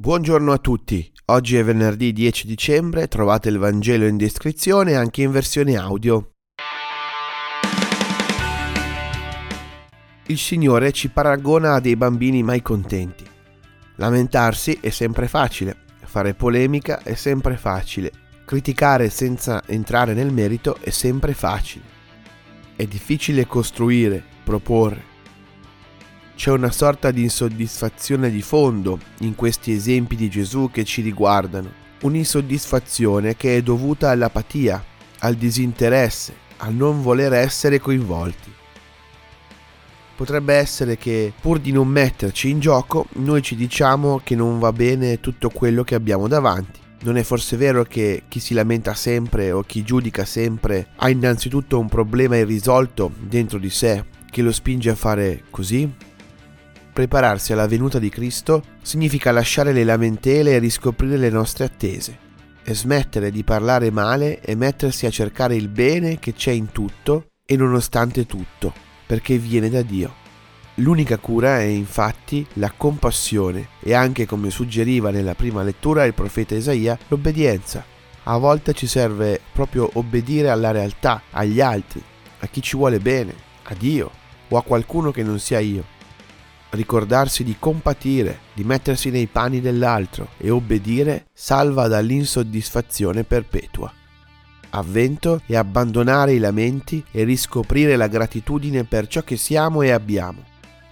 Buongiorno a tutti, oggi è venerdì 10 dicembre, trovate il Vangelo in descrizione anche in versione audio. Il Signore ci paragona a dei bambini mai contenti. Lamentarsi è sempre facile, fare polemica è sempre facile, criticare senza entrare nel merito è sempre facile. È difficile costruire, proporre, c'è una sorta di insoddisfazione di fondo in questi esempi di Gesù che ci riguardano, un'insoddisfazione che è dovuta all'apatia, al disinteresse, al non voler essere coinvolti. Potrebbe essere che pur di non metterci in gioco, noi ci diciamo che non va bene tutto quello che abbiamo davanti. Non è forse vero che chi si lamenta sempre o chi giudica sempre ha innanzitutto un problema irrisolto dentro di sé che lo spinge a fare così? Prepararsi alla venuta di Cristo significa lasciare le lamentele e riscoprire le nostre attese, e smettere di parlare male e mettersi a cercare il bene che c'è in tutto e nonostante tutto, perché viene da Dio. L'unica cura è infatti la compassione e anche come suggeriva nella prima lettura il profeta Isaia l'obbedienza. A volte ci serve proprio obbedire alla realtà, agli altri, a chi ci vuole bene, a Dio o a qualcuno che non sia io ricordarsi di compatire, di mettersi nei panni dell'altro e obbedire salva dall'insoddisfazione perpetua. Avvento è abbandonare i lamenti e riscoprire la gratitudine per ciò che siamo e abbiamo.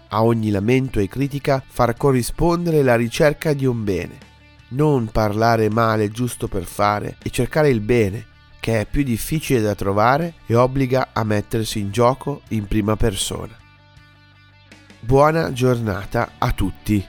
A ogni lamento e critica far corrispondere la ricerca di un bene. Non parlare male giusto per fare e cercare il bene, che è più difficile da trovare e obbliga a mettersi in gioco in prima persona. Buona giornata a tutti.